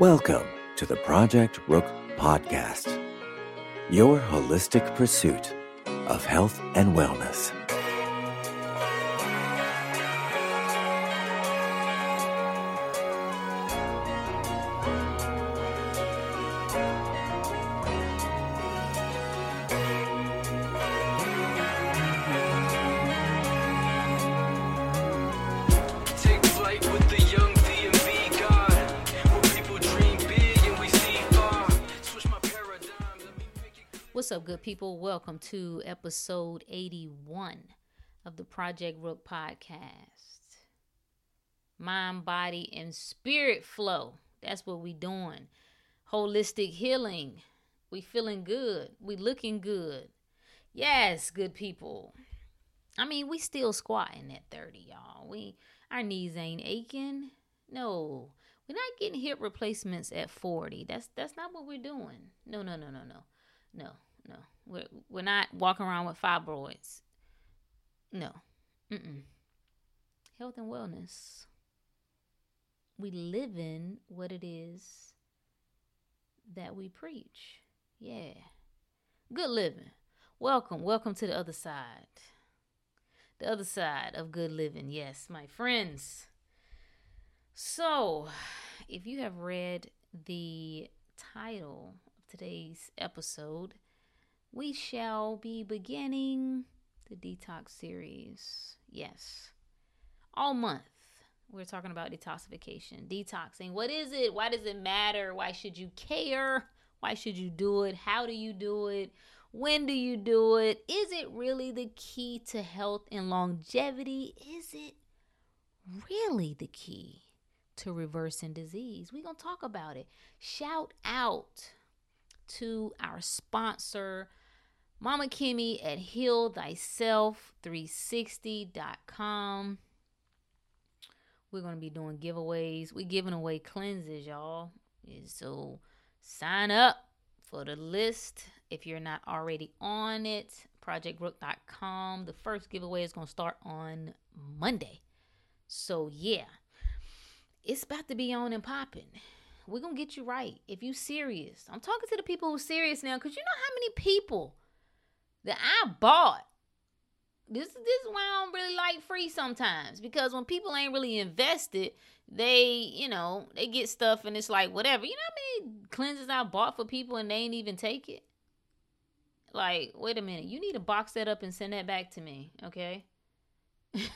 Welcome to the Project Rook Podcast, your holistic pursuit of health and wellness. People? Welcome to episode 81 of the Project Rook podcast. Mind, body, and spirit flow. That's what we doing. Holistic healing. We feeling good. We looking good. Yes, good people. I mean, we still squatting at 30, y'all. We our knees ain't aching. No. We're not getting hip replacements at 40. That's that's not what we're doing. No, no, no, no, no. No, no. We're we're not walking around with fibroids. No. Mm-mm. Health and wellness. We live in what it is that we preach. Yeah. Good living. Welcome, welcome to the other side. The other side of good living. Yes, my friends. So, if you have read the title of today's episode, we shall be beginning the detox series. Yes. All month, we're talking about detoxification, detoxing. What is it? Why does it matter? Why should you care? Why should you do it? How do you do it? When do you do it? Is it really the key to health and longevity? Is it really the key to reversing disease? We're going to talk about it. Shout out to our sponsor, Mama Kimmy at healthyself360.com. We're going to be doing giveaways. We're giving away cleanses, y'all. So sign up for the list if you're not already on it. ProjectBrook.com. The first giveaway is going to start on Monday. So, yeah, it's about to be on and popping. We're going to get you right if you serious. I'm talking to the people who serious now because you know how many people that I bought this this is why I don't really like free sometimes because when people ain't really invested, they you know they get stuff and it's like whatever. You know how many cleanses I bought for people and they ain't even take it. Like wait a minute, you need to box that up and send that back to me, okay? you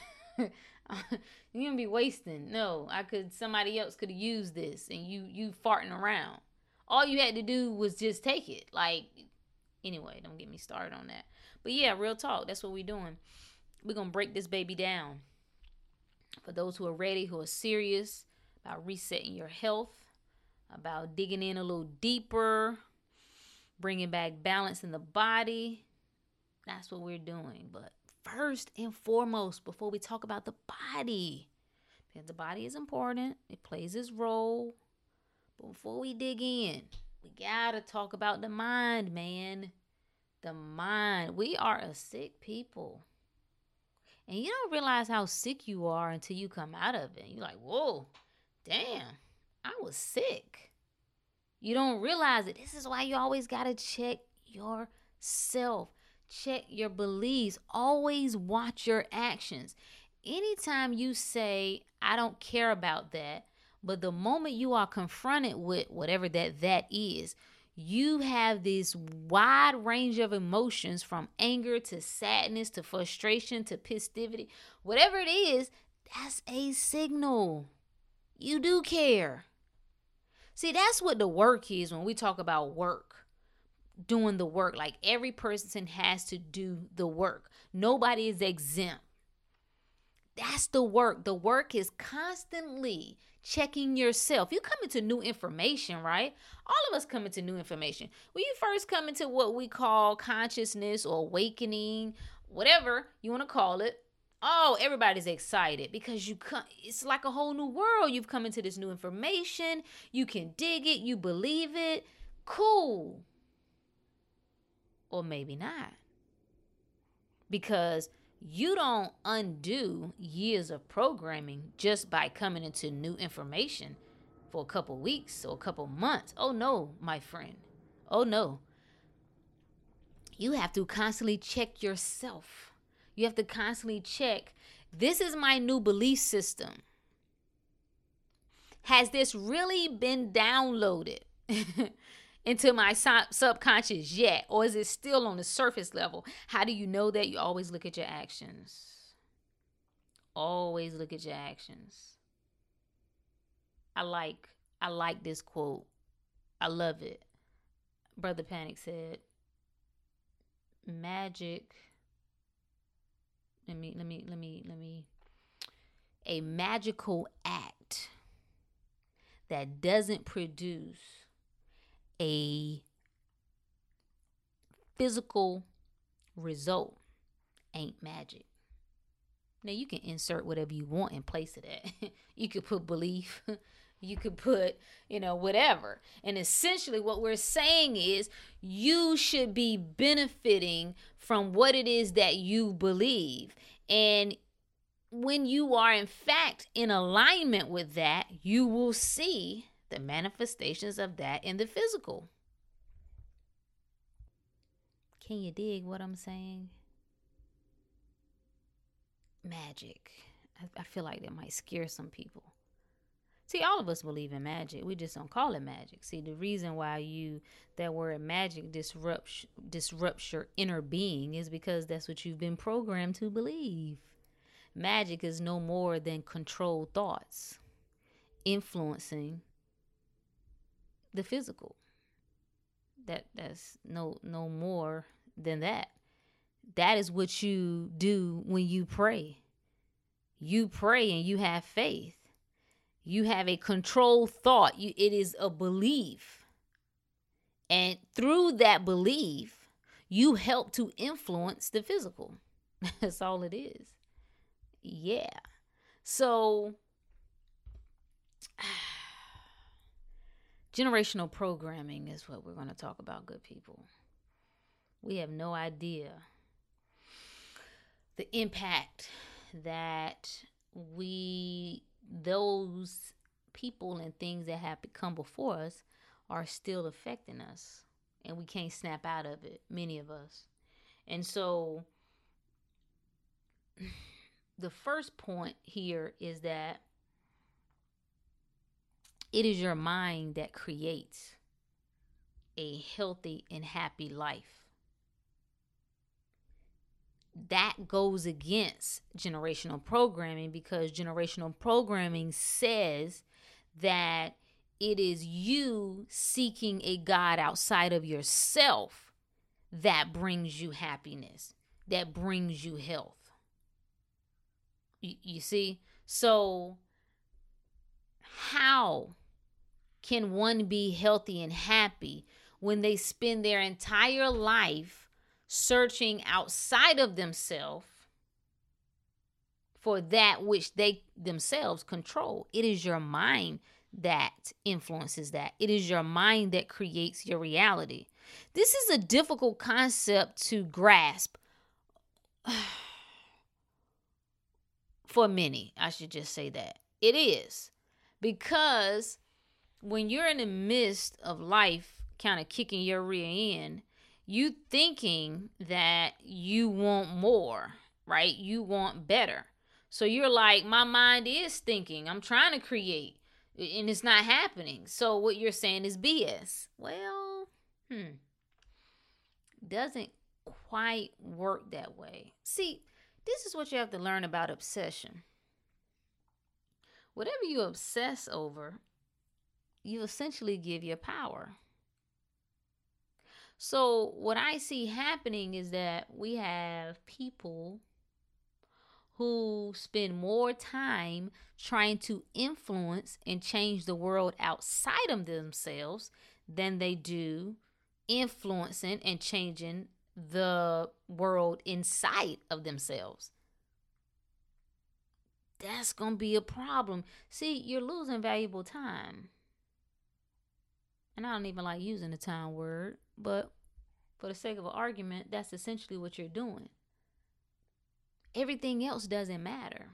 gonna be wasting. No, I could somebody else could have used this and you you farting around. All you had to do was just take it. Like anyway, don't get me started on that. But yeah, real talk. That's what we're doing. We're gonna break this baby down. For those who are ready, who are serious about resetting your health, about digging in a little deeper, bringing back balance in the body. That's what we're doing. But first and foremost, before we talk about the body, because the body is important, it plays its role. But before we dig in, we gotta talk about the mind, man. The mind. We are a sick people. And you don't realize how sick you are until you come out of it. You're like, whoa, damn, I was sick. You don't realize it. This is why you always gotta check yourself, check your beliefs, always watch your actions. Anytime you say, I don't care about that, but the moment you are confronted with whatever that that is, you have this wide range of emotions from anger to sadness to frustration to pistivity. Whatever it is, that's a signal. You do care. See, that's what the work is when we talk about work. Doing the work. Like every person has to do the work. Nobody is exempt. That's the work. The work is constantly checking yourself. You come into new information, right? All of us come into new information. When you first come into what we call consciousness or awakening, whatever you want to call it, oh, everybody's excited because you come it's like a whole new world. You've come into this new information. You can dig it, you believe it. Cool. Or maybe not. Because you don't undo years of programming just by coming into new information. for a couple weeks or a couple months. Oh no, my friend. Oh no. You have to constantly check yourself. You have to constantly check this is my new belief system. Has this really been downloaded into my sub- subconscious yet? Or is it still on the surface level? How do you know that? You always look at your actions. Always look at your actions. I like I like this quote. I love it. Brother Panic said, "Magic let me let me let me let me a magical act that doesn't produce a physical result ain't magic. Now you can insert whatever you want in place of that. you could put belief, you could put, you know, whatever. And essentially what we're saying is you should be benefiting from what it is that you believe. And when you are in fact in alignment with that, you will see the manifestations of that in the physical. Can you dig what I'm saying? Magic. I, feel like that might scare some people. See, all of us believe in magic. We just don't call it magic. See, the reason why you that word magic disrupts disrupts your inner being is because that's what you've been programmed to believe. Magic is no more than controlled thoughts influencing the physical. That that's no no more than that. That is what you do when you pray. You pray and you have faith you have a controlled thought you it is a belief and through that belief you help to influence the physical that's all it is yeah so generational programming is what we're going to talk about good people. We have no idea the impact that we those people and things that have come before us are still affecting us and we can't snap out of it many of us. And so the first point here is that it is your mind that creates a healthy and happy life that goes against generational programming because generational programming says that it is you seeking a God outside of yourself that brings you happiness, that brings you health. You, you see? So, how can one be healthy and happy when they spend their entire life? searching outside of themselves for that which they themselves control. It is your mind that influences that. It is your mind that creates your reality. This is a difficult concept to grasp for many. I should just say that. It is. Because when you're in the midst of life kind of kicking your rear end, you thinking that you want more, right? You want better. So you're like, my mind is thinking, I'm trying to create, and it's not happening. So what you're saying is BS. Well, hmm, doesn't quite work that way. See, this is what you have to learn about obsession. Whatever you obsess over, you essentially give your power. So, what I see happening is that we have people who spend more time trying to influence and change the world outside of themselves than they do influencing and changing the world inside of themselves. That's going to be a problem. See, you're losing valuable time. And I don't even like using the time word but for the sake of an argument, that's essentially what you're doing. Everything else doesn't matter.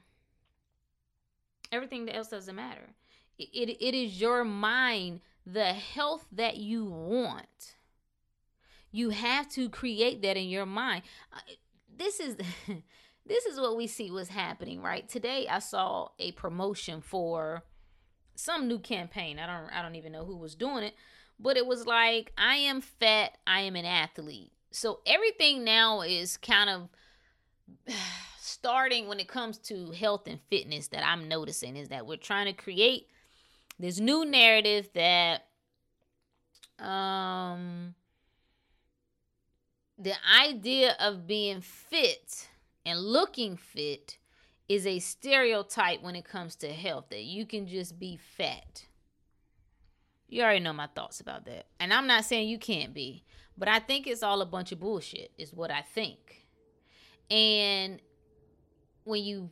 Everything else doesn't matter. It, it, it is your mind, the health that you want. You have to create that in your mind. This is this is what we see was happening, right? Today I saw a promotion for some new campaign. I don't I don't even know who was doing it, but it was like I am fat, I am an athlete. So everything now is kind of starting when it comes to health and fitness that I'm noticing is that we're trying to create this new narrative that um the idea of being fit and looking fit is a stereotype when it comes to health that you can just be fat. You already know my thoughts about that. And I'm not saying you can't be, but I think it's all a bunch of bullshit, is what I think. And when you,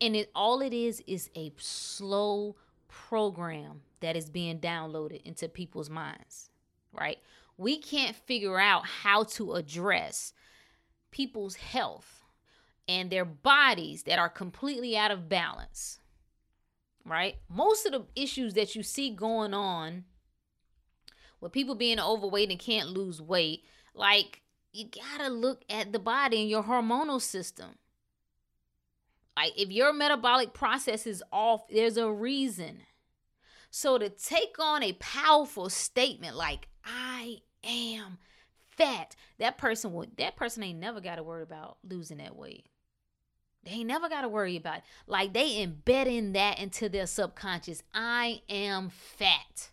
and it all it is is a slow program that is being downloaded into people's minds, right? We can't figure out how to address people's health and their bodies that are completely out of balance. Right? Most of the issues that you see going on with people being overweight and can't lose weight, like you got to look at the body and your hormonal system. Like if your metabolic process is off, there's a reason. So to take on a powerful statement like I am fat, that person would that person ain't never got to worry about losing that weight. They ain't never got to worry about it. Like they embed in that into their subconscious. I am fat.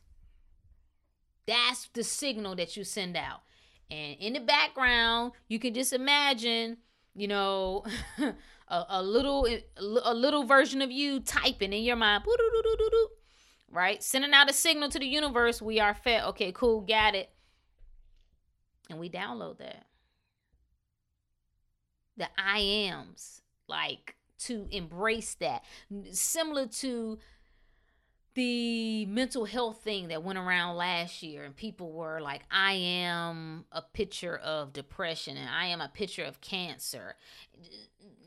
That's the signal that you send out. And in the background, you can just imagine, you know, a, a little a little version of you typing in your mind, right? Sending out a signal to the universe, we are fat. Okay, cool, got it. And we download that. The I ams, like to embrace that. Similar to the mental health thing that went around last year and people were like i am a picture of depression and i am a picture of cancer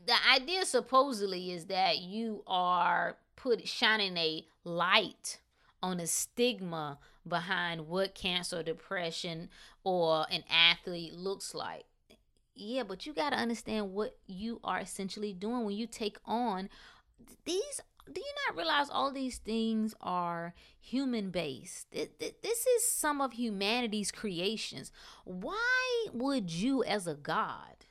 the idea supposedly is that you are put shining a light on a stigma behind what cancer depression or an athlete looks like yeah but you got to understand what you are essentially doing when you take on these do you not realize all these things are human based? This is some of humanity's creations. Why would you, as a God,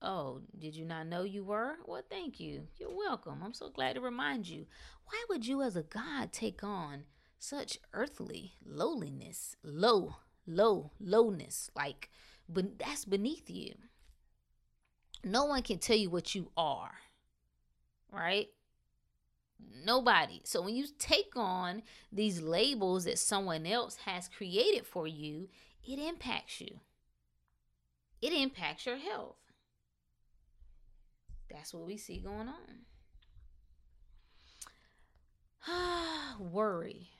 oh, did you not know you were? Well, thank you. You're welcome. I'm so glad to remind you. Why would you, as a God, take on such earthly lowliness, low, low, lowness? Like, but that's beneath you. No one can tell you what you are, right? Nobody. So when you take on these labels that someone else has created for you, it impacts you. It impacts your health. That's what we see going on. Worry.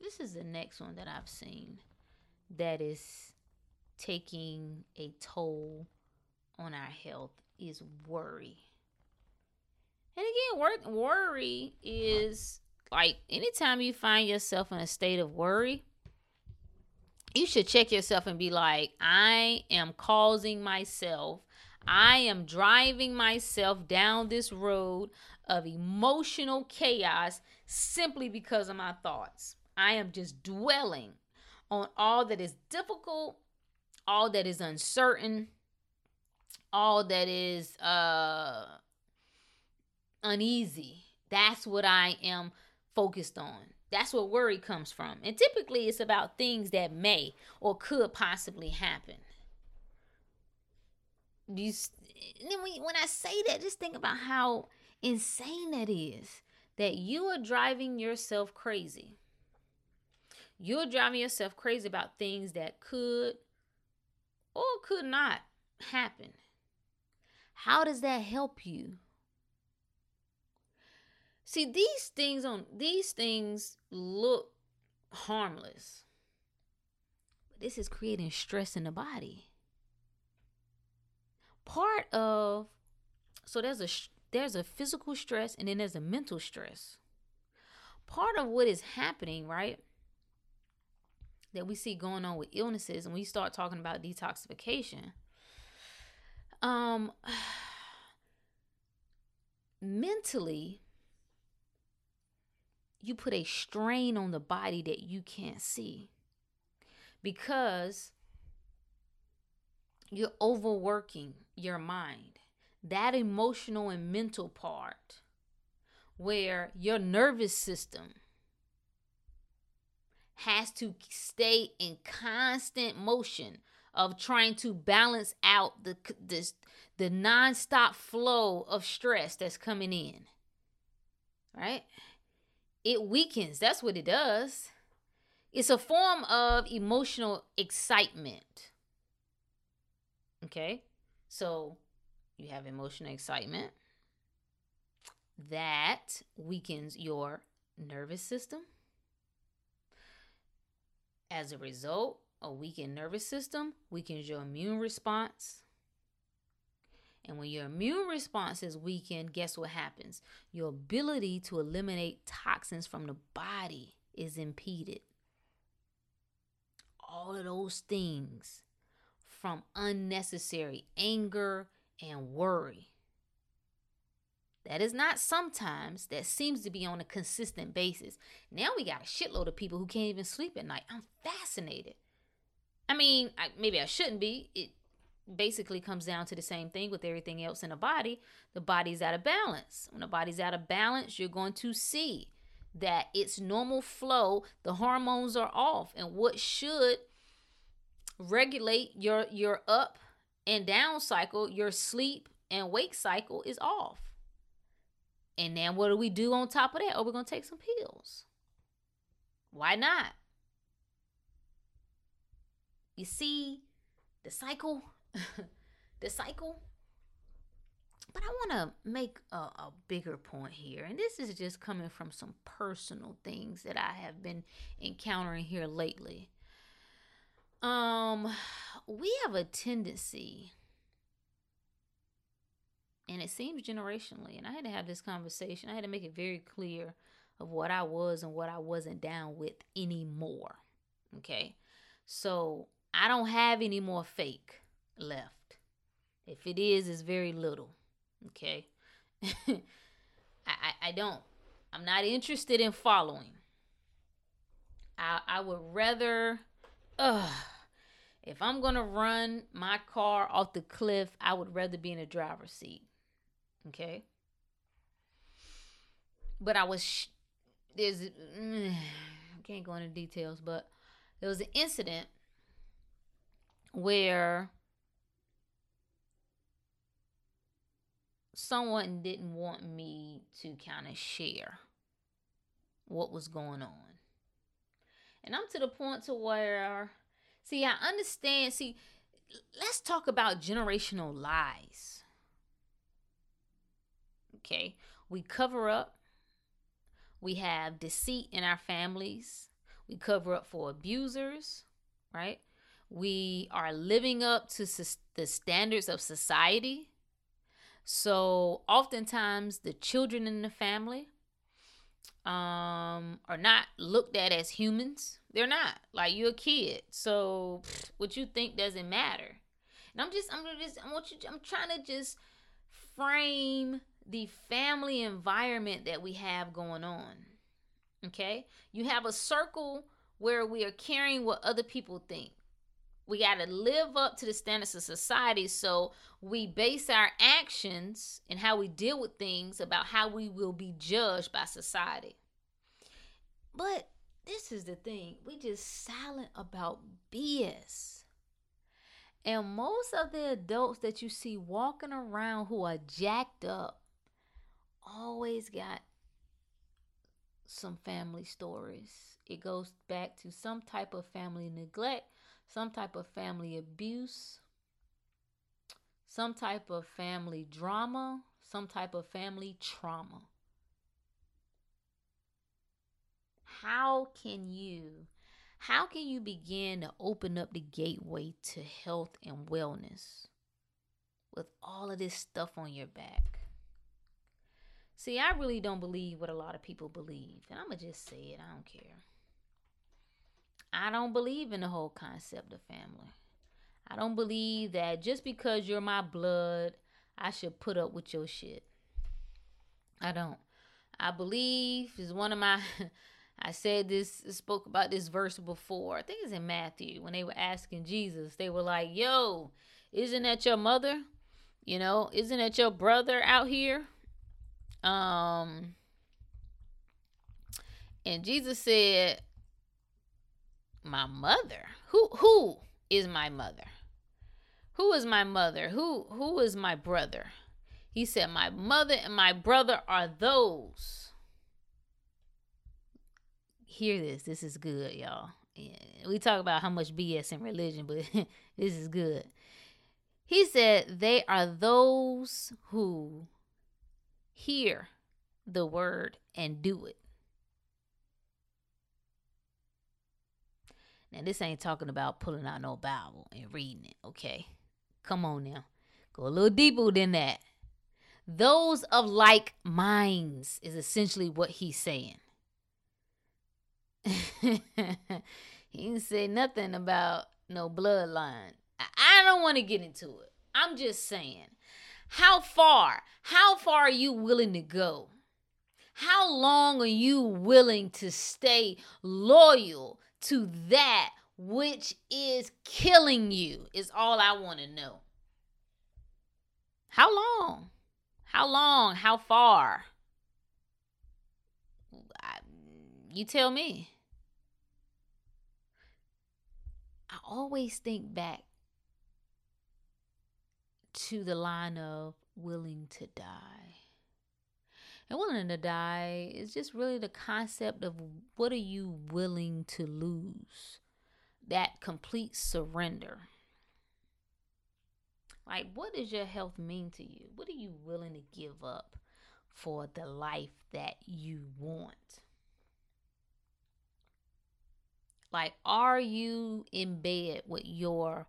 This is the next one that I've seen that is taking a toll on our health is worry. And again, wor- worry is like anytime you find yourself in a state of worry, you should check yourself and be like, I am causing myself, I am driving myself down this road of emotional chaos simply because of my thoughts. I am just dwelling on all that is difficult, all that is uncertain, all that is uh uneasy. That's what I am focused on. That's where worry comes from. And typically it's about things that may or could possibly happen. You, when I say that, just think about how insane that is that you are driving yourself crazy. You're driving yourself crazy about things that could or could not happen. How does that help you? See, these things on these things look harmless. But this is creating stress in the body. Part of so there's a there's a physical stress and then there's a mental stress. part of what is happening, right? That we see going on with illnesses and we start talking about detoxification. Um mentally you put a strain on the body that you can't see because you're overworking your mind that emotional and mental part where your nervous system has to stay in constant motion of trying to balance out the this the nonstop flow of stress that's coming in. Right? It weakens. That's what it does. It's a form of emotional excitement. Okay? So you have emotional excitement that weakens your nervous system. As a result, a weakened nervous system weakens your immune response. And when your immune response is weakened, guess what happens? Your ability to eliminate toxins from the body is impeded. All of those things from unnecessary anger and worry. That is not sometimes, that seems to be on a consistent basis. Now we got a shitload of people who can't even sleep at night. I'm fascinated. I mean, I, maybe I shouldn't be. It basically comes down to the same thing with everything else in the body. The body's out of balance. When the body's out of balance, you're going to see that its normal flow, the hormones are off, and what should regulate your your up and down cycle, your sleep and wake cycle is off. And then what do we do on top of that? Oh, we're going to take some pills. Why not? You see the cycle? the cycle? But I want to make a, a, bigger point here. And this is just coming from some personal things that I have been encountering here lately. Um, we have a tendency and it seems generationally and i had to have this conversation. I had to make it very clear of what i was and what i wasn't down with anymore okay? So i don't have any more fake left. If it is it's very little okay? I, I, I don't. I'm not interested in following. I i would rather Ugh, if i'm gonna run my car off the cliff i would rather be in a driver's seat Okay. But I was, sh- there's, mm, I can't go into details, but there was an incident where someone didn't want me to kind of share what was going on. And I'm to the point to where see, I understand, see, let's talk about generational lies. Okay. We cover up. We have deceit in our families. We cover up for abusers, right? We are living up to the standards of society. So oftentimes the children in the family um are not looked at as humans. They're not. Like you're a kid. So what you think doesn't matter. And I'm just I'm just I want you I'm trying to just frame the family environment that we have going on. Okay? You have a circle where we are caring what other people think. We got to live up to the standards of society. So we base our actions and how we deal with things about how we will be judged by society. But this is the thing we just silent about BS. And most of the adults that you see walking around who are jacked up always got some family stories. It goes back to some type of family neglect, some type of family abuse, some type of family drama, some type of family trauma. How can you how can you begin to open up the gateway to health and wellness with all of this stuff on your back? See, I really don't believe what a lot of people believe. And I'm going to just say it. I don't care. I don't believe in the whole concept of family. I don't believe that just because you're my blood, I should put up with your shit. I don't. I believe is one of my I said this spoke about this verse before. I think it's in Matthew when they were asking Jesus. They were like, "Yo, isn't that your mother? You know, isn't that your brother out here?" Um and Jesus said, "My mother? Who who is my mother? Who is my mother? Who who is my brother?" He said, "My mother and my brother are those." Hear this. This is good, y'all. We talk about how much BS in religion, but this is good. He said, "They are those who hear the word and do it." Now, this ain't talking about pulling out no Bible and reading it, okay? Come on now. Go a little deeper than that. Those of like minds is essentially what he's saying. he didn't say nothing about no bloodline. I- don't want to get into it. I'm just saying, how far, how far are you willing to go? How long are you willing to stay loyal to that which is killing you? Is all I want to know. How long? How long? How far? I, you tell me. I always think back to the line of willing to die. And willing to die is just really the concept of what are you willing to lose? That complete surrender. Like, what does your health mean to you? What are you willing to give up for the life that you want? Like, are you in bed with your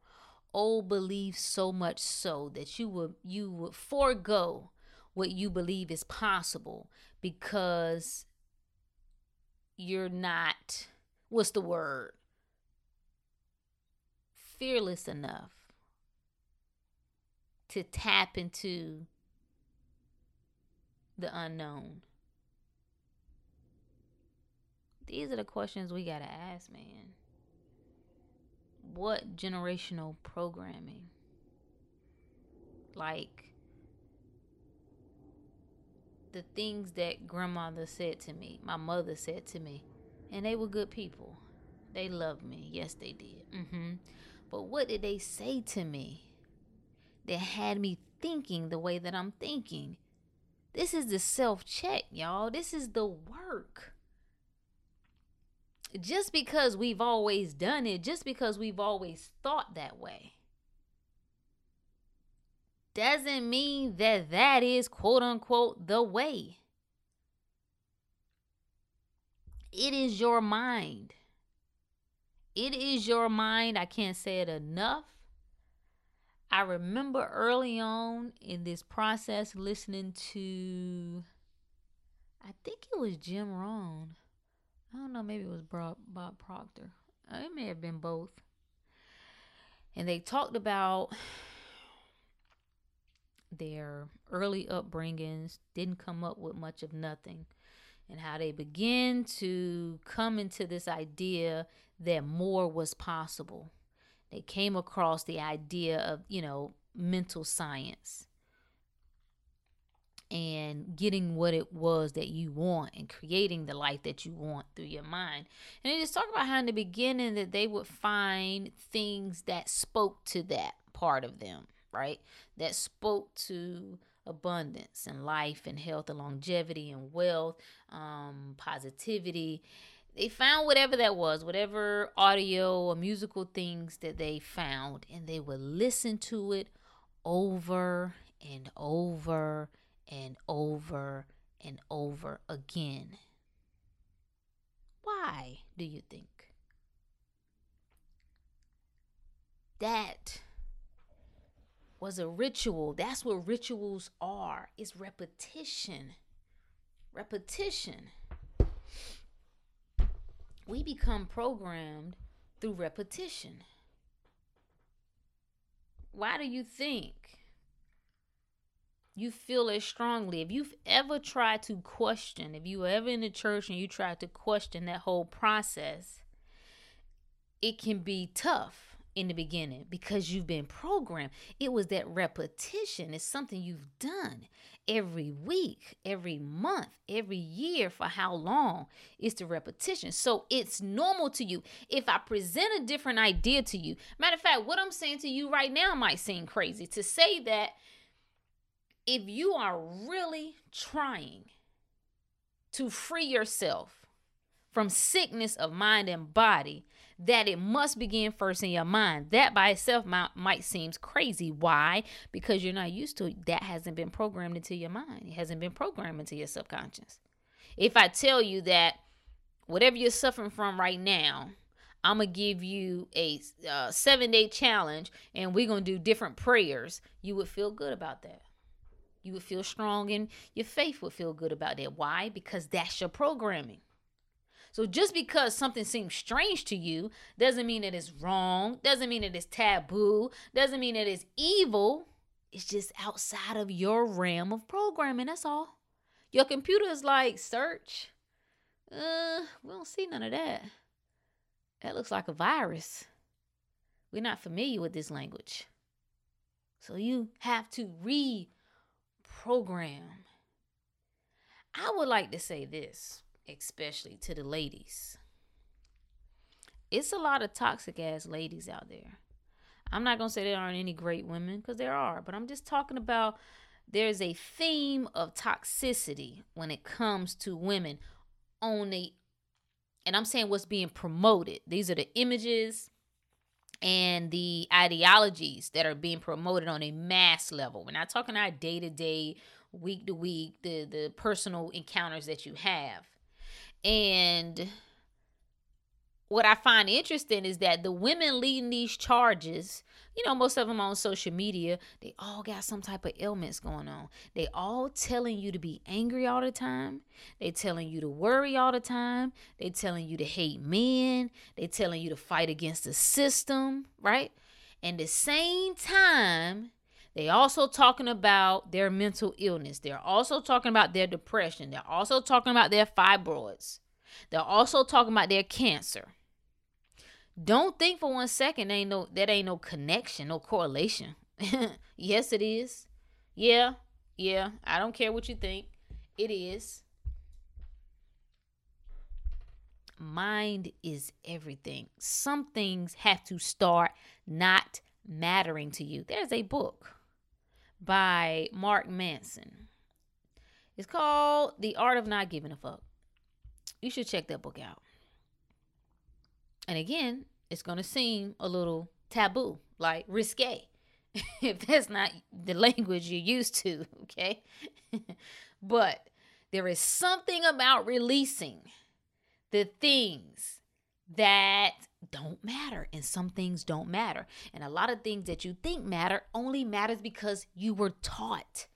old beliefs so much so that you would you would forego what you believe is possible because you're not what's the word? Fearless enough to tap into the unknown. These are the questions we got to ask man what generational programming? Like the things that grandmother said to me my mother said to me and they were good people. They loved me. Yes they did. Mm-hmm. but what did they say to me that had me thinking the way that i'm thinking? This is the self check y'all. This is the work just because we've always done it, just because we've always thought that way, doesn't mean that that is quote unquote the way. It is your mind. It is your mind. I can't say it enough. I remember early on in this process listening to, I think it was Jim Rohn. I don't know, maybe it was Bob, Proctor. Uh, It may have been both. And they talked about their early upbringings, didn't come up with much of nothing, and how they began to come into this idea that more was possible. They came across the idea of, you know, mental science and getting what it was that you want and creating the life that you want through your mind. And they just talk about how in the beginning that they would find things that spoke to that part of them, right? That spoke to abundance and life and health and longevity and wealth, um, positivity. They found whatever that was, whatever audio or musical things that they found, and they would listen to it over and over and over and over again. Why do you think? That was a ritual. That's what rituals are. It's repetition. repetition. We become programmed through repetition. Why do you think you feel it strongly? If you've ever tried to question, if you were ever in the church and you tried to question that whole process, it can be tough in the beginning because you've been programmed. It was that repetition. It's something you've done every week, every month, every year for how long? It's the repetition. So it's normal to you. If I present a different idea to you, matter of fact, what I'm saying to you right now might seem crazy to say that if you are really trying to free yourself from sickness of mind and body, that it must begin first in your mind. That by itself might, might seems crazy. Why? Because you're not used to it. That hasn't been programmed into your mind. It hasn't been programmed into your subconscious. If I tell you that whatever you're suffering from right now, I'm gonna give you a uh, seven day challenge, and we're gonna do different prayers. You would feel good about that. You would feel strong, and your faith would feel good about that. Why? Because that's your programming. So just because something seems strange to you doesn't mean it's wrong, doesn't mean it's taboo, doesn't mean it's evil. It's just outside of your realm of programming. That's all. Your computer is like, search. Uh, we don't see none of that. That looks like a virus. We're not familiar with this language. So you have to reprogram. I would like to say this especially to the ladies. It's a lot of toxic ass ladies out there. I'm not going to say there aren't any great women because there are, but I'm just talking about there's a theme of toxicity when it comes to women on the and I'm saying what's being promoted. These are the images and the ideologies that are being promoted on a mass level. We're not talking our day to day, week to week, the the personal encounters that you have. And what I find interesting is that the women leading these charges, you know, most of them on social media, they all got some type of ailments going on. They all telling you to be angry all the time. They telling you to worry all the time. They telling you to hate men. They telling you to fight against the system, right? And the same time, they also talking about their mental illness. They're also talking about their depression. They're also talking about their fibroids. They're also talking about their cancer. Don't think for one second ain't no that ain't no connection, no correlation. yes, it is. Yeah, yeah. I don't care what you think. It is. Mind is everything. Some things have to start not mattering to you. There's a book by Mark Manson. It's called The Art of Not Giving a Fuck. You should check that book out. And again, it's going to seem a little taboo, like risque, if that's not the language you're used to, okay? but there is something about releasing the things that don't matter and some things don't matter and a lot of things that you think matter only matters because you were taught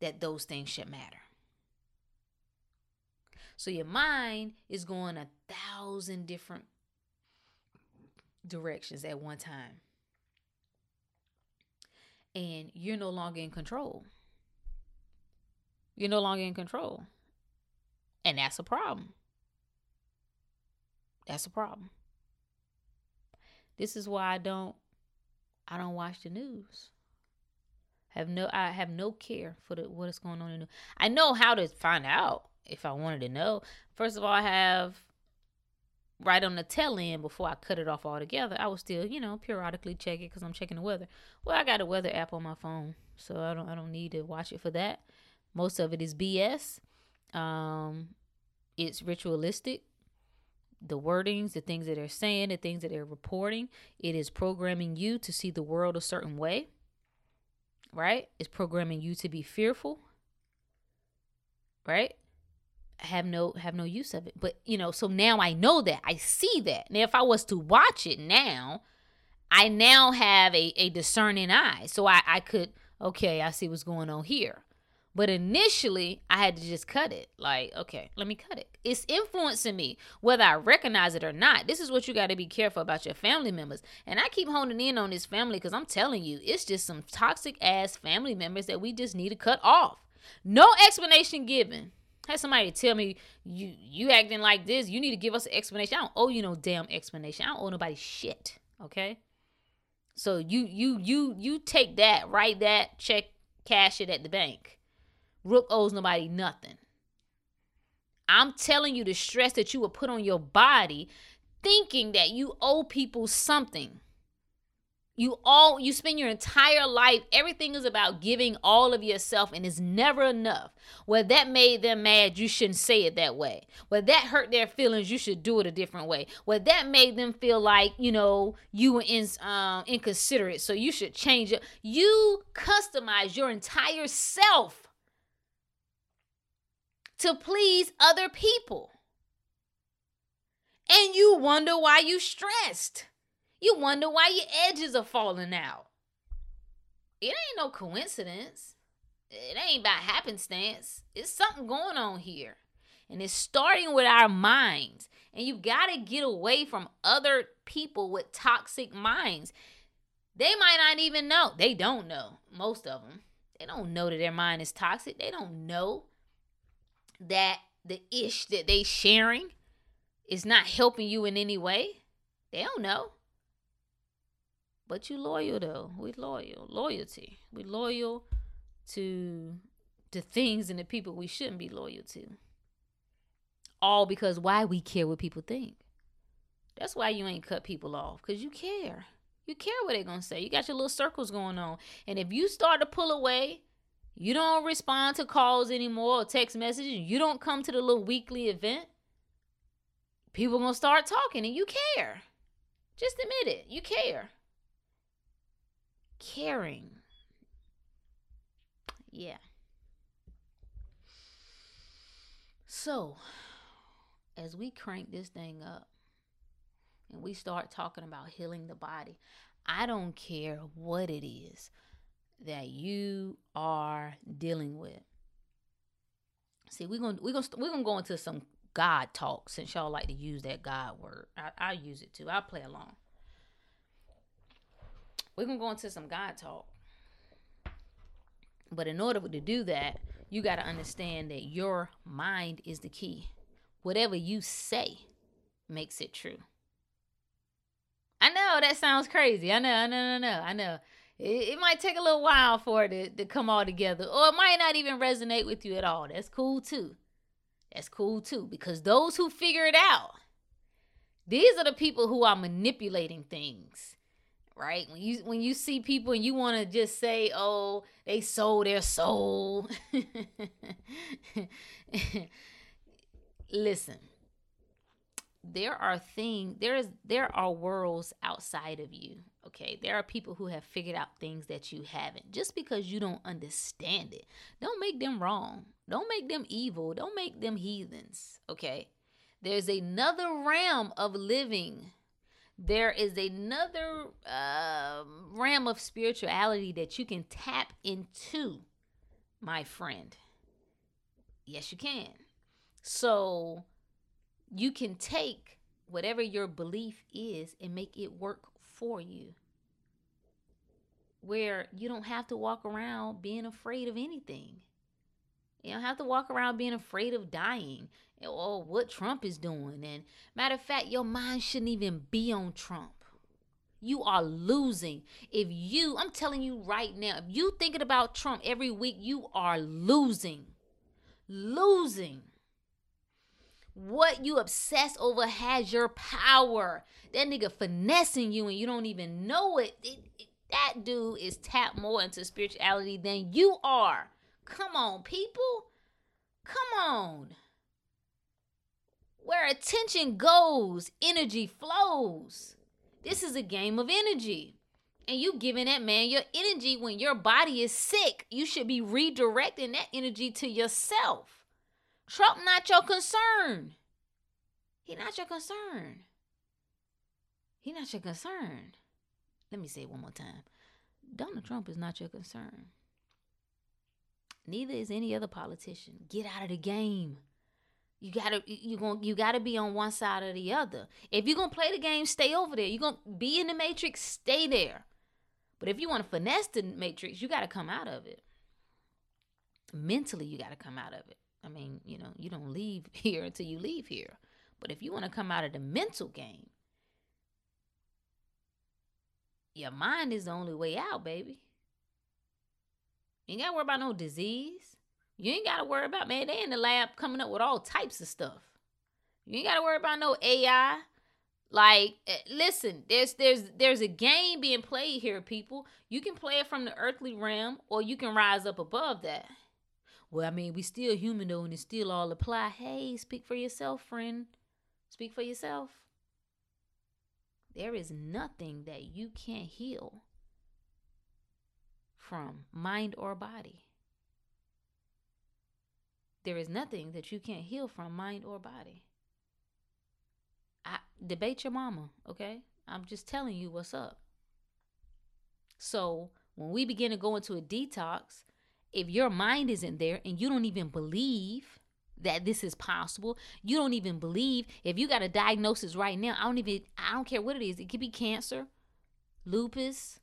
that those things should matter so your mind is going a thousand different directions at one time and you're no longer in control you're no longer in control and that's a problem that's a problem. This is why I don't I don't watch the news. Have no I have no care for the what is going on in the news. I know how to find out if I wanted to know. First of all, I have right on the tail end before I cut it off altogether. I will still, you know, periodically check it because I'm checking the weather. Well, I got a weather app on my phone, so I don't I don't need to watch it for that. Most of it is BS. Um, it's ritualistic the wordings, the things that they're saying, the things that they're reporting. It is programming you to see the world a certain way, right? It's programming you to be fearful, right? Have no have no use of it. But you know, so now I know that. I see that. Now if I was to watch it now, I now have a, a discerning eye. So I, I could, okay, I see what's going on here. But initially, I had to just cut it. Like, okay, let me cut it. It's influencing me, whether I recognize it or not. This is what you got to be careful about your family members. And I keep honing in on this family because I'm telling you, it's just some toxic ass family members that we just need to cut off. No explanation given. Had somebody tell me you you acting like this, you need to give us an explanation. I don't owe you no damn explanation. I don't owe nobody shit. Okay. So you you you you take that, write that, check, cash it at the bank. Rook owes nobody nothing. I'm telling you the stress that you will put on your body thinking that you owe people something. You all you spend your entire life, everything is about giving all of yourself and it's never enough. Where that made them mad, you shouldn't say it that way. Where that hurt their feelings, you should do it a different way. Where that made them feel like, you know, you were in, um, inconsiderate, so you should change it. You customize your entire self to please other people. And you wonder why you stressed. You wonder why your edges are falling out. It ain't no coincidence. It ain't about happenstance. It's something going on here. And it's starting with our minds. And you got to get away from other people with toxic minds. They might not even know. They don't know. Most of them. They don't know that their mind is toxic. They don't know that the ish that they sharing is not helping you in any way. They don't know. But you loyal though. We loyal. Loyalty. We loyal to the things and the people we shouldn't be loyal to. All because why we care what people think. That's why you ain't cut people off. Cause you care. You care what they're gonna say. You got your little circles going on. And if you start to pull away, you don't respond to calls anymore or text messages, you don't come to the little weekly event, people gonna start talking and you care. Just admit it. You care caring. Yeah. So, as we crank this thing up and we start talking about healing the body, I don't care what it is that you are dealing with. See, we're gonna we're gonna we're gonna go into some God talk since y'all like to use that God word. I, I use it too. I play along we're gonna go into some God talk. But in order to do that, you got to understand that your mind is the key. Whatever you say makes it true. I know that sounds crazy. I know, I know, I know, I know. It, it might take a little while for it to, to come all together, or it might not even resonate with you at all. That's cool too. That's cool too, because those who figure it out, these are the people who are manipulating things right? When you when you see people and you want to just say, "Oh, they sold their soul." Listen. There are things there is there are worlds outside of you. Okay? There are people who have figured out things that you haven't. Just because you don't understand it, don't make them wrong. Don't make them evil. Don't make them heathens. Okay? There's another realm of living there is another uh, realm of spirituality that you can tap into, my friend. Yes, you can. So you can take whatever your belief is and make it work for you. Where you don't have to walk around being afraid of anything. You don't have to walk around being afraid of dying or what Trump is doing. And matter of fact, your mind shouldn't even be on Trump. You are losing. If you, I'm telling you right now, if you thinking about Trump every week, you are losing. Losing. What you obsess over has your power. That nigga finessing you and you don't even know it. it, it that dude is tapped more into spirituality than you are. Come on, people. Come on. Where attention goes, energy flows. This is a game of energy. And you giving that man your energy when your body is sick. You should be redirecting that energy to yourself. Trump not your concern. He not your concern. He not your concern. Let me say it one more time. Donald Trump is not your concern. Neither is any other politician. Get out of the game. You gotta you gonna, you gotta be on one side or the other. If you're gonna play the game, stay over there. You're gonna be in the matrix, stay there. But if you want to finesse the matrix, you gotta come out of it. Mentally, you gotta come out of it. I mean, you know, you don't leave here until you leave here. But if you want to come out of the mental game, your mind is the only way out, baby. You ain't gotta worry about no disease. You ain't gotta worry about man. They in the lab coming up with all types of stuff. You ain't gotta worry about no AI. Like, eh, listen, there's there's there's a game being played here, people. You can play it from the earthly realm, or you can rise up above that. Well, I mean, we still human though, and it still all apply. Hey, speak for yourself, friend. Speak for yourself. There is nothing that you can't heal from mind or body. There is nothing that you can't heal from mind or body. I debate your mama, okay? I'm just telling you what's up. So, when we begin to go into a detox, if your mind isn't there and you don't even believe that this is possible, you don't even believe if you got a diagnosis right now, I don't even I don't care what it is. It could be cancer, lupus,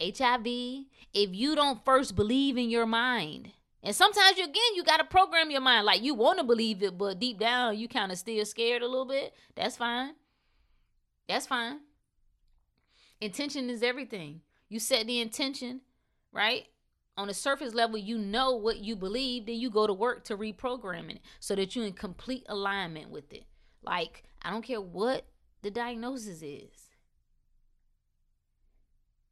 HIV. If you don't first believe in your mind, and sometimes you again you got to program your mind like you want to believe it, but deep down you kind of still scared a little bit. That's fine. That's fine. Intention is everything. You set the intention, right? On the surface level, you know what you believe, then you go to work to reprogram it so that you're in complete alignment with it. Like, I don't care what the diagnosis is.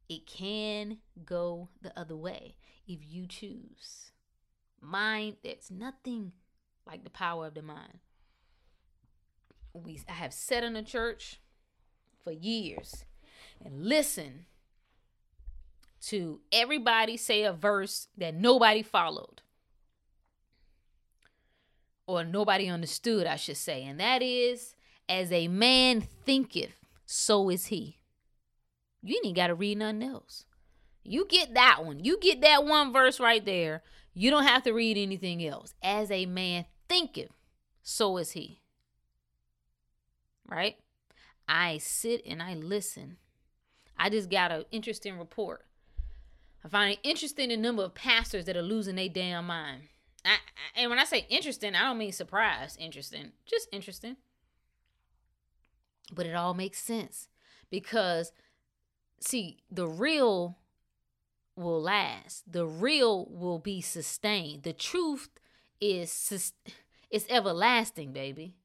It can go the other way if you choose. Mind, there's nothing like the power of the mind. We I have sat in a church for years and listen to everybody say a verse that nobody followed or nobody understood, I should say. And that is, as a man thinketh, so is he. You ain't got to read nothing else. You get that one. You get that one verse right there. You don't have to read anything else. As a man thinketh, so is he. Right? I sit and I listen. I just got an interesting report. I find it interesting the number of pastors that are losing their damn mind. I, and when I say interesting, I don't mean surprise. Interesting, just interesting. But it all makes sense because, see, the real will last. The real will be sustained. The truth is it's everlasting, baby.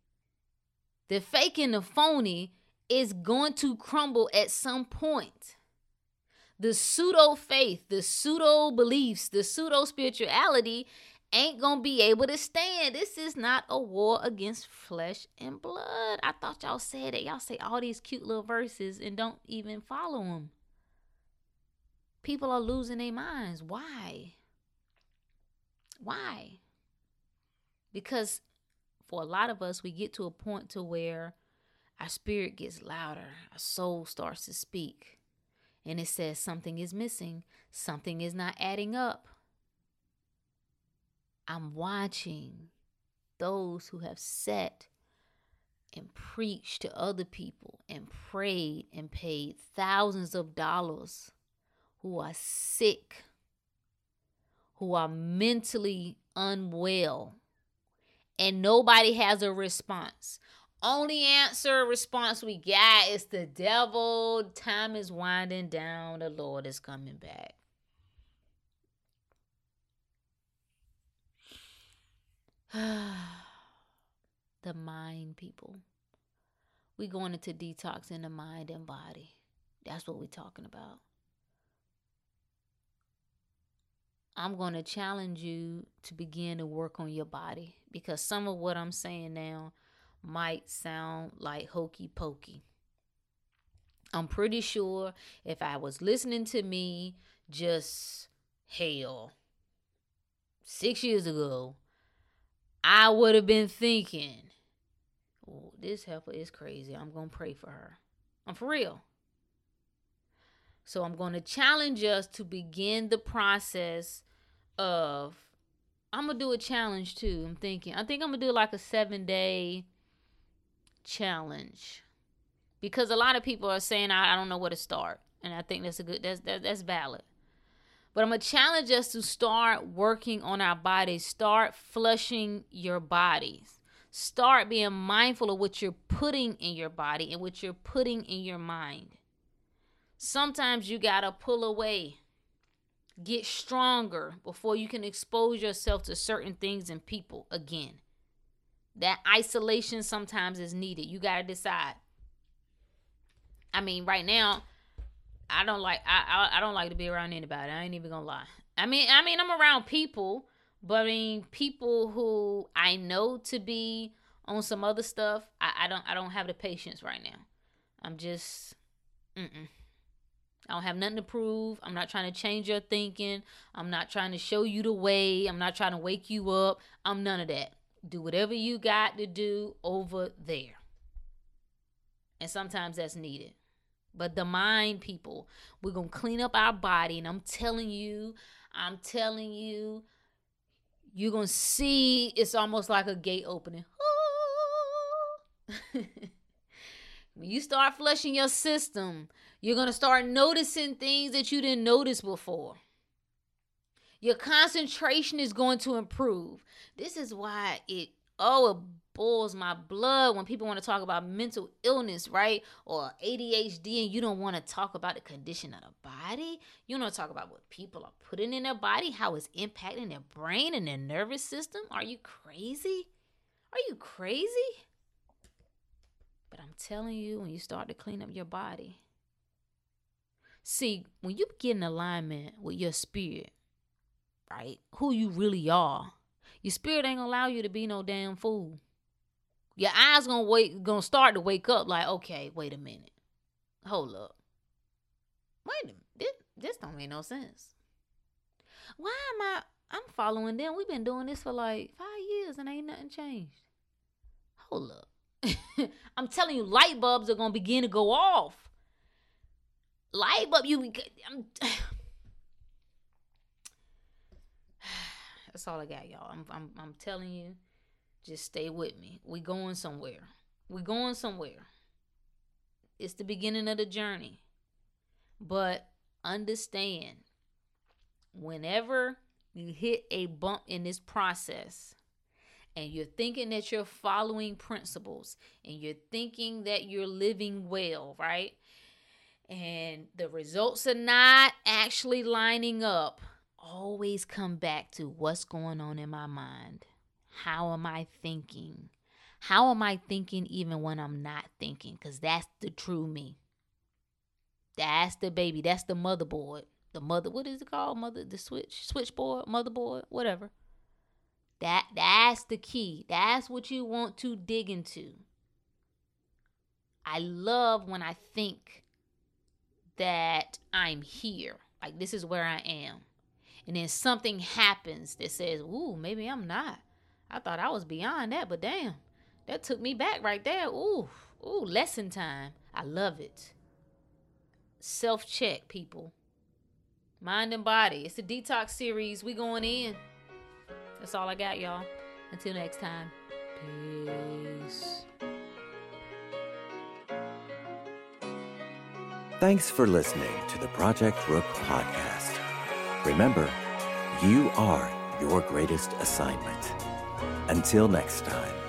The fake and the phony is going to crumble at some point. The pseudo faith, the pseudo beliefs, the pseudo spirituality ain't to be able to stand. This is not a war against flesh and blood. I thought y'all said it. Y'all say all these cute little verses and don't even follow them. People are losing their minds. Why? Why? Because for a lot of us, we get to a point to where our spirit gets louder, our soul starts to speak, and it says something is missing, something is not adding up. I'm watching those who have sat and preached to other people and prayed and paid thousands of dollars who are sick, who are mentally unwell, and nobody has a response. Only answer response we got is the devil. Time is winding down. The Lord is coming back. the mind, people. We going into detox in the mind and body. That's what we're talking about. I'm going to challenge you to begin to work on your body because some of what I'm saying now might sound like hokey pokey. I'm pretty sure if I was listening to me just hell six years ago, I would have been thinking, oh, this helper is crazy. I'm going to pray for her. I'm for real. So I'm going to challenge us to begin the process of I'm gonna do a challenge too. I'm thinking. I think I'm gonna do like a seven day challenge because a lot of people are saying I, I don't know where to start, and I think that's a good that's that, that's valid. But I'm gonna challenge us to start working on our bodies. Start flushing your bodies. Start being mindful of what you're putting in your body and what you're putting in your mind. Sometimes you gotta pull away get stronger before you can expose yourself to certain things and people again. That isolation sometimes is needed. You got to decide. I mean, right now, I don't like I, I I don't like to be around anybody. I ain't even gonna lie. I mean, I mean, I'm around people, but I mean, people who I know to be on some other stuff. I, I don't I don't have the patience right now. I'm just, mm-mm. I don't have nothing to prove. I'm not trying to change your thinking. I'm not trying to show you the way. I'm not trying to wake you up. I'm none of that. Do whatever you got to do over there. And sometimes that's needed. But the mind, people, we're going to clean up our body. And I'm telling you, I'm telling you, you're going to see it's almost like a gate opening. when you start flushing your system, you're going to start noticing things that you didn't notice before. Your concentration is going to improve. This is why it oh it boils my blood when people want to talk about mental illness, right? Or ADHD and you don't want to talk about the condition of the body. You don't talk about what people are putting in their body, how it's impacting their brain and their nervous system. Are you crazy? Are you crazy? But I'm telling you, when you start to clean up your body, See, when you get in alignment with your spirit, right? Who you really are, your spirit ain't gonna allow you to be no damn fool. Your eyes gonna wait, gonna start to wake up. Like, okay, wait a minute, hold up, wait a minute, this this don't make no sense. Why am I? I'm following them. We've been doing this for like five years and ain't nothing changed. Hold up. I'm telling you, light bulbs are gonna begin to go off light bulb you I'm, that's all i got y'all I'm, I'm i'm telling you just stay with me we going somewhere we going somewhere it's the beginning of the journey but understand whenever you hit a bump in this process and you're thinking that you're following principles and you're thinking that you're living well, right? and the results are not actually lining up, always come back to what's going on in my mind. How am I thinking? How am I thinking even when I'm not thinking? Because that's the true me. That's the baby. That's the motherboard. The mother, what is it called? Mother, the switch, switchboard, motherboard, whatever. That that's the key. That's what you want to dig into. I love when I think that I'm here. Like this is where I am. And then something happens that says, Ooh, maybe I'm not. I thought I was beyond that, but damn, that took me back right there. Ooh, ooh, lesson time. I love it. Self check, people. Mind and body. It's a detox series. We going in. That's all I got, y'all. Until next time. Peace. Thanks for listening to the Project Rook podcast. Remember, you are your greatest assignment. Until next time.